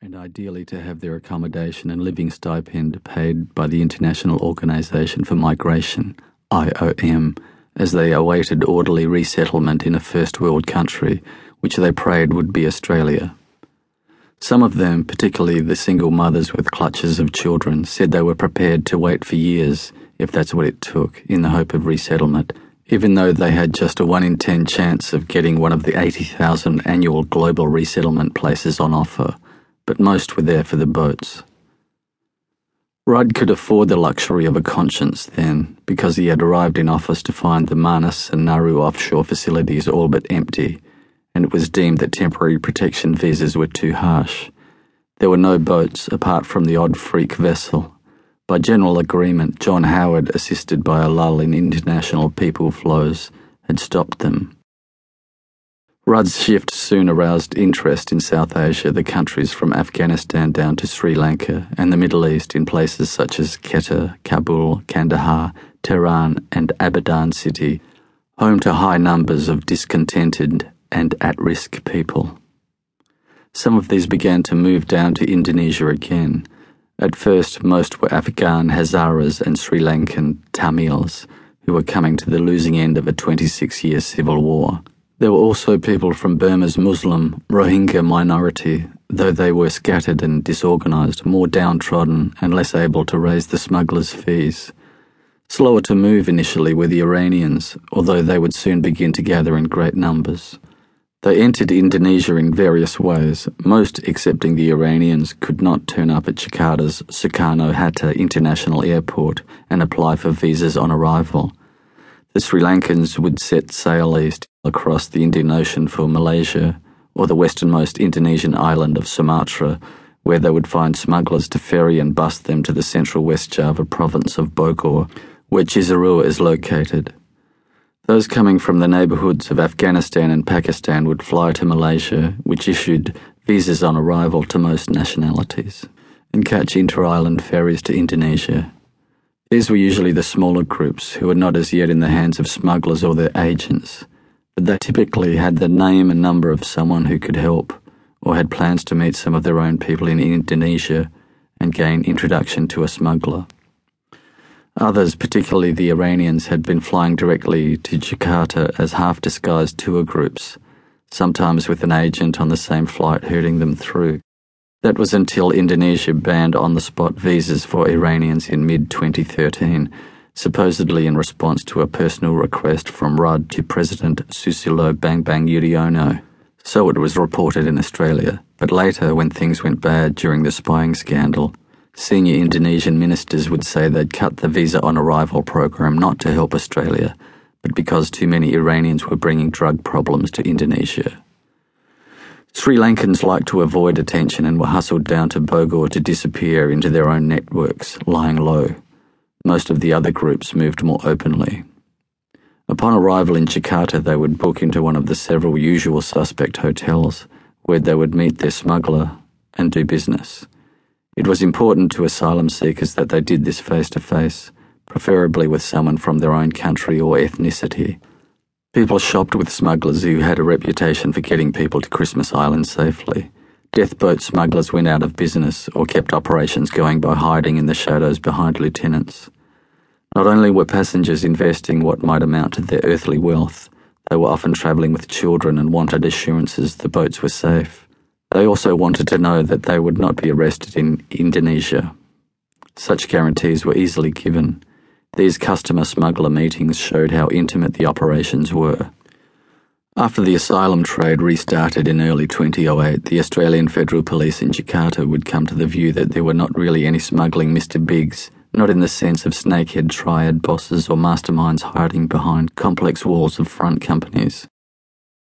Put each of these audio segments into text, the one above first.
and ideally to have their accommodation and living stipend paid by the International Organization for Migration, IOM, as they awaited orderly resettlement in a first world country, which they prayed would be Australia. Some of them, particularly the single mothers with clutches of children, said they were prepared to wait for years, if that's what it took, in the hope of resettlement, even though they had just a 1 in 10 chance of getting one of the 80,000 annual global resettlement places on offer but most were there for the boats. Rudd could afford the luxury of a conscience then, because he had arrived in office to find the Manus and Nauru offshore facilities all but empty, and it was deemed that temporary protection visas were too harsh. There were no boats apart from the odd freak vessel. By general agreement, John Howard, assisted by a lull in international people flows, had stopped them. Rudd's shift soon aroused interest in South Asia, the countries from Afghanistan down to Sri Lanka, and the Middle East in places such as Quetta, Kabul, Kandahar, Tehran, and Abadan city, home to high numbers of discontented and at risk people. Some of these began to move down to Indonesia again. At first, most were Afghan Hazaras and Sri Lankan Tamils who were coming to the losing end of a 26 year civil war. There were also people from Burma's Muslim Rohingya minority, though they were scattered and disorganised, more downtrodden and less able to raise the smugglers' fees. Slower to move initially were the Iranians, although they would soon begin to gather in great numbers. They entered Indonesia in various ways. Most, excepting the Iranians, could not turn up at Jakarta's Soekarno Hatta International Airport and apply for visas on arrival. The Sri Lankans would set sail east across the Indian Ocean for Malaysia or the westernmost Indonesian island of Sumatra, where they would find smugglers to ferry and bust them to the central West Java province of Bogor, where Cisarua is located. Those coming from the neighbourhoods of Afghanistan and Pakistan would fly to Malaysia, which issued visas on arrival to most nationalities, and catch inter island ferries to Indonesia. These were usually the smaller groups who were not as yet in the hands of smugglers or their agents, but they typically had the name and number of someone who could help, or had plans to meet some of their own people in Indonesia and gain introduction to a smuggler. Others, particularly the Iranians, had been flying directly to Jakarta as half disguised tour groups, sometimes with an agent on the same flight herding them through. That was until Indonesia banned on the spot visas for Iranians in mid 2013, supposedly in response to a personal request from Rudd to President Susilo Bambang Yudhoyono. So it was reported in Australia, but later, when things went bad during the spying scandal, senior Indonesian ministers would say they'd cut the visa on arrival program not to help Australia, but because too many Iranians were bringing drug problems to Indonesia. Sri Lankans liked to avoid attention and were hustled down to Bogor to disappear into their own networks, lying low. Most of the other groups moved more openly. Upon arrival in Jakarta, they would book into one of the several usual suspect hotels, where they would meet their smuggler and do business. It was important to asylum seekers that they did this face to face, preferably with someone from their own country or ethnicity. People shopped with smugglers who had a reputation for getting people to Christmas Island safely. Death boat smugglers went out of business or kept operations going by hiding in the shadows behind lieutenants. Not only were passengers investing what might amount to their earthly wealth, they were often travelling with children and wanted assurances the boats were safe. They also wanted to know that they would not be arrested in Indonesia. Such guarantees were easily given these customer smuggler meetings showed how intimate the operations were. After the asylum trade restarted in early 2008, the Australian Federal Police in Jakarta would come to the view that there were not really any smuggling Mr. Bigs, not in the sense of snakehead triad bosses or masterminds hiding behind complex walls of front companies.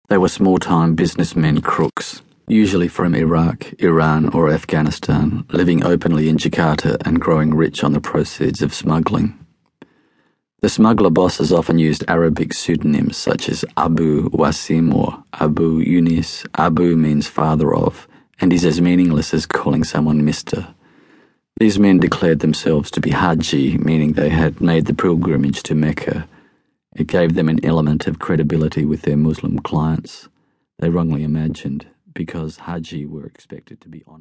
They were small time businessmen crooks, usually from Iraq, Iran, or Afghanistan, living openly in Jakarta and growing rich on the proceeds of smuggling. The smuggler bosses often used Arabic pseudonyms such as Abu Wasim or Abu Yunis. Abu means father of, and is as meaningless as calling someone Mr. These men declared themselves to be Haji, meaning they had made the pilgrimage to Mecca. It gave them an element of credibility with their Muslim clients. They wrongly imagined, because Haji were expected to be honest.